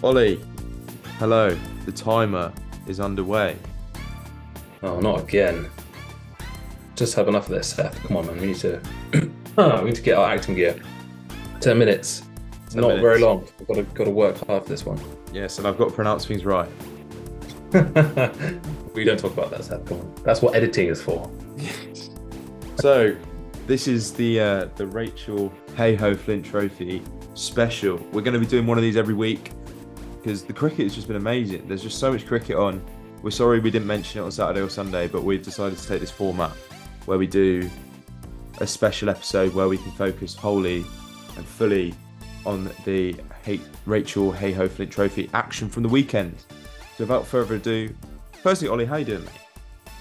Ollie, hello. The timer is underway. Oh, not again. Just have enough of this, Seth. Come on, man. We need to. oh, we need to get our acting gear. Ten minutes. It's not minutes. very long. We've got to got to work hard for this one. Yes, and I've got to pronounce things right. we don't talk about that, Seth. Come on. That's what editing is for. Yes. So, this is the uh, the Rachel Hey Ho Flint Trophy special. We're going to be doing one of these every week because the cricket has just been amazing. There's just so much cricket on. We're sorry we didn't mention it on Saturday or Sunday, but we've decided to take this format where we do a special episode where we can focus wholly and fully on the Rachael Heyhoe Flint Trophy action from the weekend. So, without further ado, firstly, Ollie, how you doing? mate?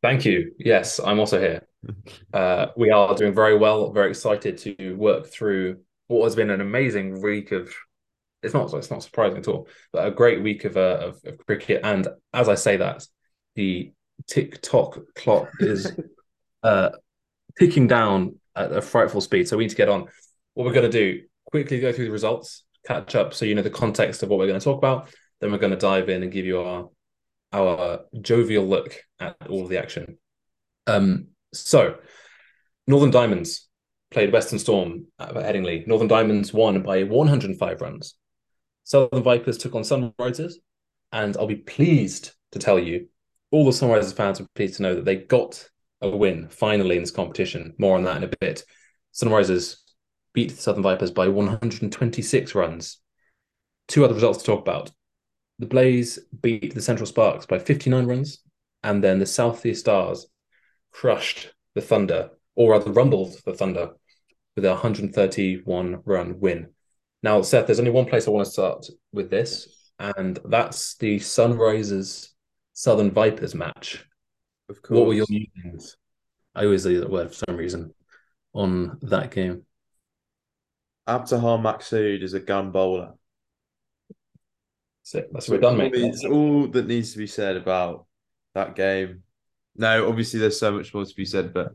Thank you. Yes, I'm also here. Uh, we are doing very well. Very excited to work through what has been an amazing week of. It's not. It's not surprising at all, but a great week of uh, of, of cricket. And as I say that, the TikTok clock is uh, ticking down at a frightful speed. So we need to get on. What we're going to do: quickly go through the results, catch up, so you know the context of what we're going to talk about. Then we're going to dive in and give you our our jovial look at all of the action. Um, so, Northern Diamonds played Western Storm at Headingley. Northern Diamonds won by 105 runs. Southern Vipers took on Sunrisers, and I'll be pleased to tell you, all the Sunrisers fans are pleased to know that they got a win finally in this competition. More on that in a bit. Sunrisers beat the Southern Vipers by 126 runs. Two other results to talk about. The Blaze beat the Central Sparks by 59 runs, and then the Southeast Stars crushed the Thunder, or rather rumbled the Thunder with a 131 run win. Now, Seth, there's only one place I want to start with this, and that's the Sunrisers Southern Vipers match. Of course. What were your musings? I always say that word for some reason on that game. Abtaha Maqsood is a gun bowler. So that's what we're done, mate. It's all that needs to be said about that game. No, obviously there's so much more to be said, but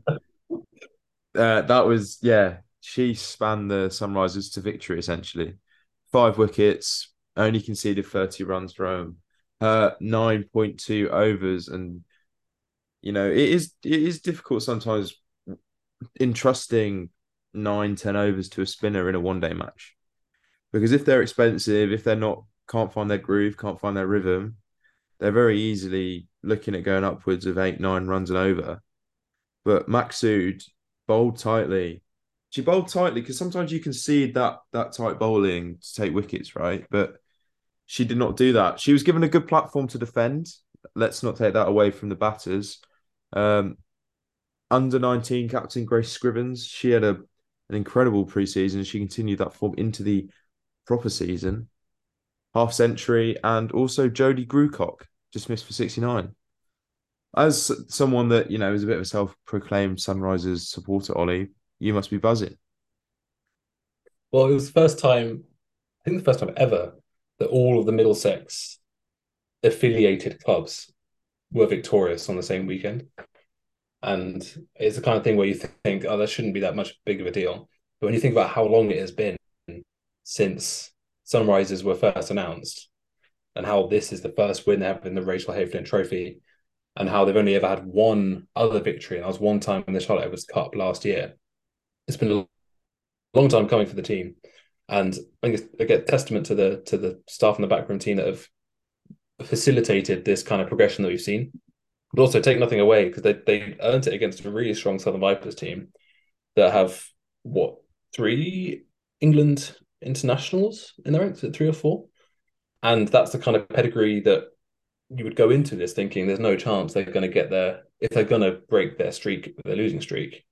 uh, that was yeah. She spanned the Sunrisers to victory essentially. Five wickets, only conceded 30 runs from her 9.2 overs, and you know it is it is difficult sometimes entrusting nine ten overs to a spinner in a one day match because if they're expensive, if they're not can't find their groove, can't find their rhythm, they're very easily looking at going upwards of eight, nine runs and over. But Maqsood bowled tightly. She bowled tightly because sometimes you concede that that tight bowling to take wickets, right? But she did not do that. She was given a good platform to defend. Let's not take that away from the batters. Um, under 19 captain Grace Scrivens, she had a an incredible preseason. She continued that form into the proper season half century, and also Jodie Grewcock just missed for 69. As someone that, you know, is a bit of a self proclaimed Sunrisers supporter, Ollie, you must be buzzing. Well, it was the first time, I think the first time ever, that all of the Middlesex affiliated clubs were victorious on the same weekend. And it's the kind of thing where you think, oh, that shouldn't be that much big of a deal. But when you think about how long it has been since Sunrises were first announced, and how this is the first win they have in the Rachel Hayflint Trophy, and how they've only ever had one other victory, and that was one time in the Charlotte Edwards Cup last year. It's been a long time coming for the team, and I think it's again testament to the to the staff and the backroom team that have facilitated this kind of progression that we've seen. But also take nothing away because they they earned it against a really strong Southern Vipers team that have what three England internationals in their ranks, three or four? And that's the kind of pedigree that you would go into this thinking there's no chance they're going to get there if they're going to break their streak, their losing streak.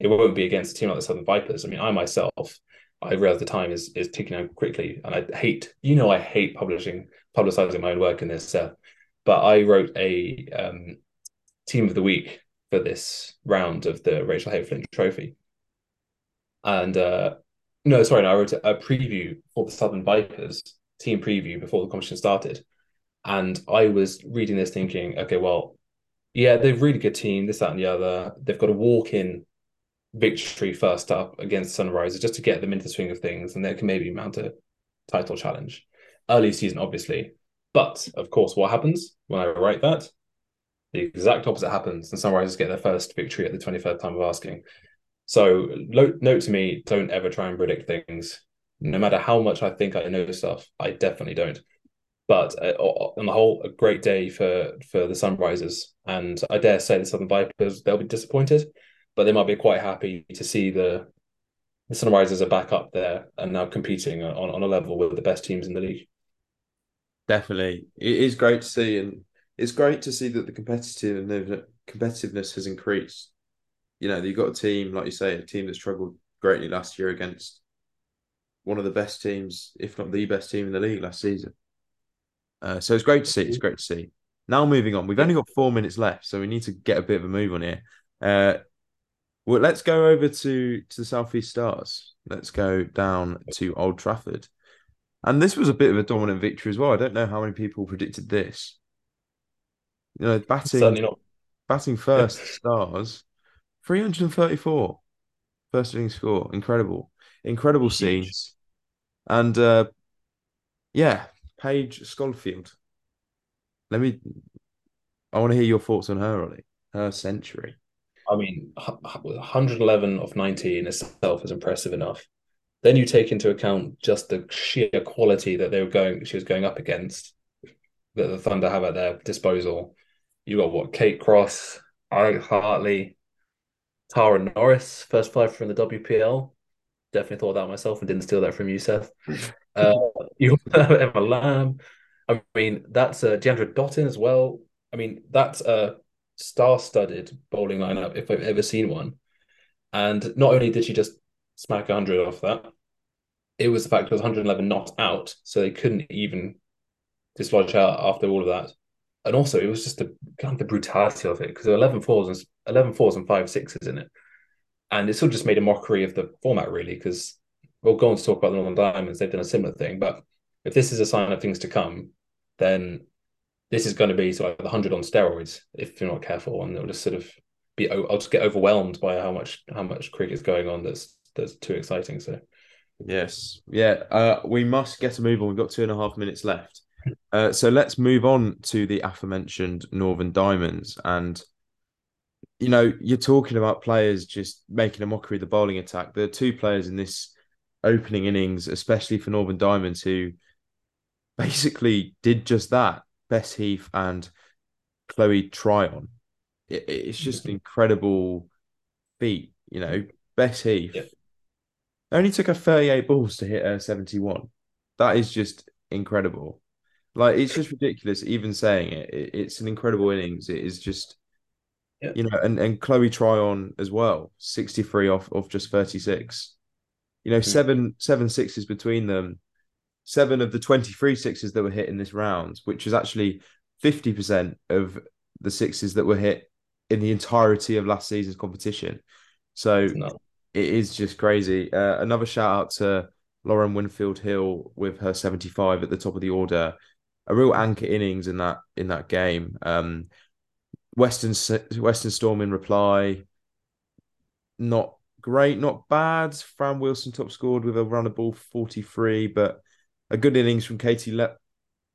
It won't be against a team like the Southern Vipers. I mean, I myself, I realize the time is is ticking out quickly, and I hate, you know, I hate publishing, publicizing my own work in this, uh, but I wrote a um, team of the week for this round of the Rachel Hayflint Trophy, and uh, no, sorry, no, I wrote a, preview for the Southern Vipers team preview before the competition started. And I was reading this thinking, okay, well, yeah, they're a really good team, this, that, and the other. They've got a walk in victory first up against Sunrisers just to get them into the swing of things, and they can maybe mount a title challenge. early season, obviously. But of course, what happens when I write that? The exact opposite happens, and Sunrisers get their first victory at the 23rd time of asking. So, note to me: don't ever try and predict things. No matter how much I think I know stuff, I definitely don't. But uh, on the whole, a great day for for the Sunrisers, and I dare say the Southern Vipers they'll be disappointed, but they might be quite happy to see the the Sunrisers are back up there and now competing on, on a level with the best teams in the league. Definitely, it is great to see, and it's great to see that the competitive competitiveness has increased. You know, you've got a team like you say, a team that struggled greatly last year against one of the best teams, if not the best team in the league last season. Uh, so it's great to see. It's great to see. Now moving on, we've only got four minutes left, so we need to get a bit of a move on here. Uh, well, let's go over to to the Southeast Stars. Let's go down to Old Trafford, and this was a bit of a dominant victory as well. I don't know how many people predicted this. You know, batting certainly not batting first. Stars, three hundred and thirty-four first inning score, incredible, incredible scenes, and uh, yeah, Paige Schofield. Let me. I want to hear your thoughts on her, Ollie. Her century. I mean, 111 of 90 in itself is impressive enough. Then you take into account just the sheer quality that they were going, she was going up against, that the Thunder have at their disposal. You got what? Kate Cross, Alex Hartley, Tara Norris, first five from the WPL. Definitely thought that myself and didn't steal that from you, Seth. Uh, you have Emma Lamb. I mean, that's uh, Deandra Dottin as well. I mean, that's a star-studded bowling lineup if I've ever seen one. And not only did she just smack 100 off that, it was the fact it was 111 not out, so they couldn't even dislodge her after all of that. And also, it was just the kind of the brutality of it because there were 11 fours and 11 fours and five sixes in it, and it sort of just made a mockery of the format, really. Because we'll go on to talk about the Northern Diamonds; they've done a similar thing. But if this is a sign of things to come, then this is going to be of the hundred on steroids if you're not careful, and it'll just sort of be. I'll just get overwhelmed by how much how much cricket's going on. That's that's too exciting. So, yes, yeah, uh, we must get a move on. We've got two and a half minutes left. Uh, so let's move on to the aforementioned Northern Diamonds. And, you know, you're talking about players just making a mockery of the bowling attack. There are two players in this opening innings, especially for Northern Diamonds, who basically did just that. Bess Heath and Chloe Tryon. It, it's just an incredible feat, you know. Bess Heath yeah. only took her 38 balls to hit her 71. That is just incredible. Like it's just ridiculous even saying it. it it's an incredible innings. It is just yeah. you know, and, and Chloe Tryon as well, 63 off of just 36. You know, mm-hmm. seven seven sixes between them seven of the 23 sixes that were hit in this round, which is actually 50% of the sixes that were hit in the entirety of last season's competition. So it is just crazy. Uh, another shout out to Lauren Winfield Hill with her 75 at the top of the order. A real anchor innings in that in that game. Um, Western Western Storm in reply, not great, not bad. Fran Wilson top scored with a run of ball 43, but a good innings from Katie Le-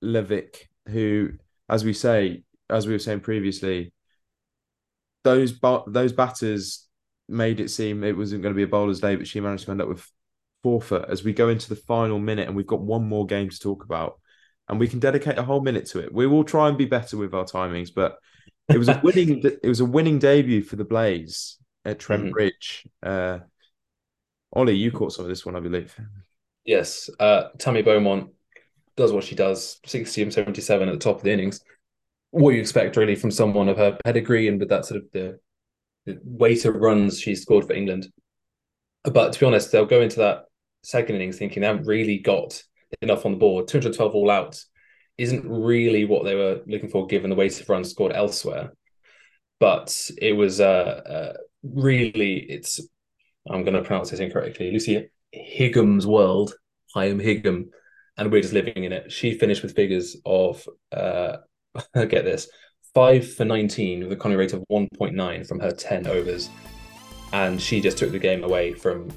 Levick, who, as we say, as we were saying previously, those ba- those batters made it seem it wasn't going to be a bowler's day, but she managed to end up with four forfeit as we go into the final minute, and we've got one more game to talk about, and we can dedicate a whole minute to it. We will try and be better with our timings, but it was a winning it was a winning debut for the Blaze at Trent mm-hmm. Bridge. Uh, Ollie, you caught some of this one, I believe. Yes, uh, Tammy Beaumont does what she does, 60 and 77 at the top of the innings. What you expect really from someone of her pedigree and with that sort of the, the weight of runs she scored for England. But to be honest, they'll go into that second innings thinking they haven't really got enough on the board. 212 all out isn't really what they were looking for given the weight of runs scored elsewhere. But it was uh, uh really, it's, I'm going to pronounce this incorrectly, Lucy Higgum's world. I am Higgum, and we're just living in it. She finished with figures of uh, get this five for 19 with a Connie rate of 1.9 from her 10 overs. And she just took the game away from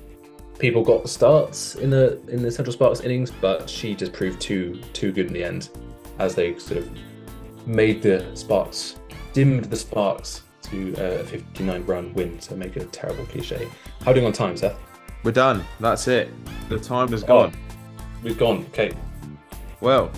people got the starts in the in the Central Sparks innings, but she just proved too too good in the end, as they sort of made the Sparks dimmed the Sparks to a 59 run win to make it a terrible cliche. How doing on time, Seth? We're done. That's it. The time Oh. gone. We've gone. Okay. Well,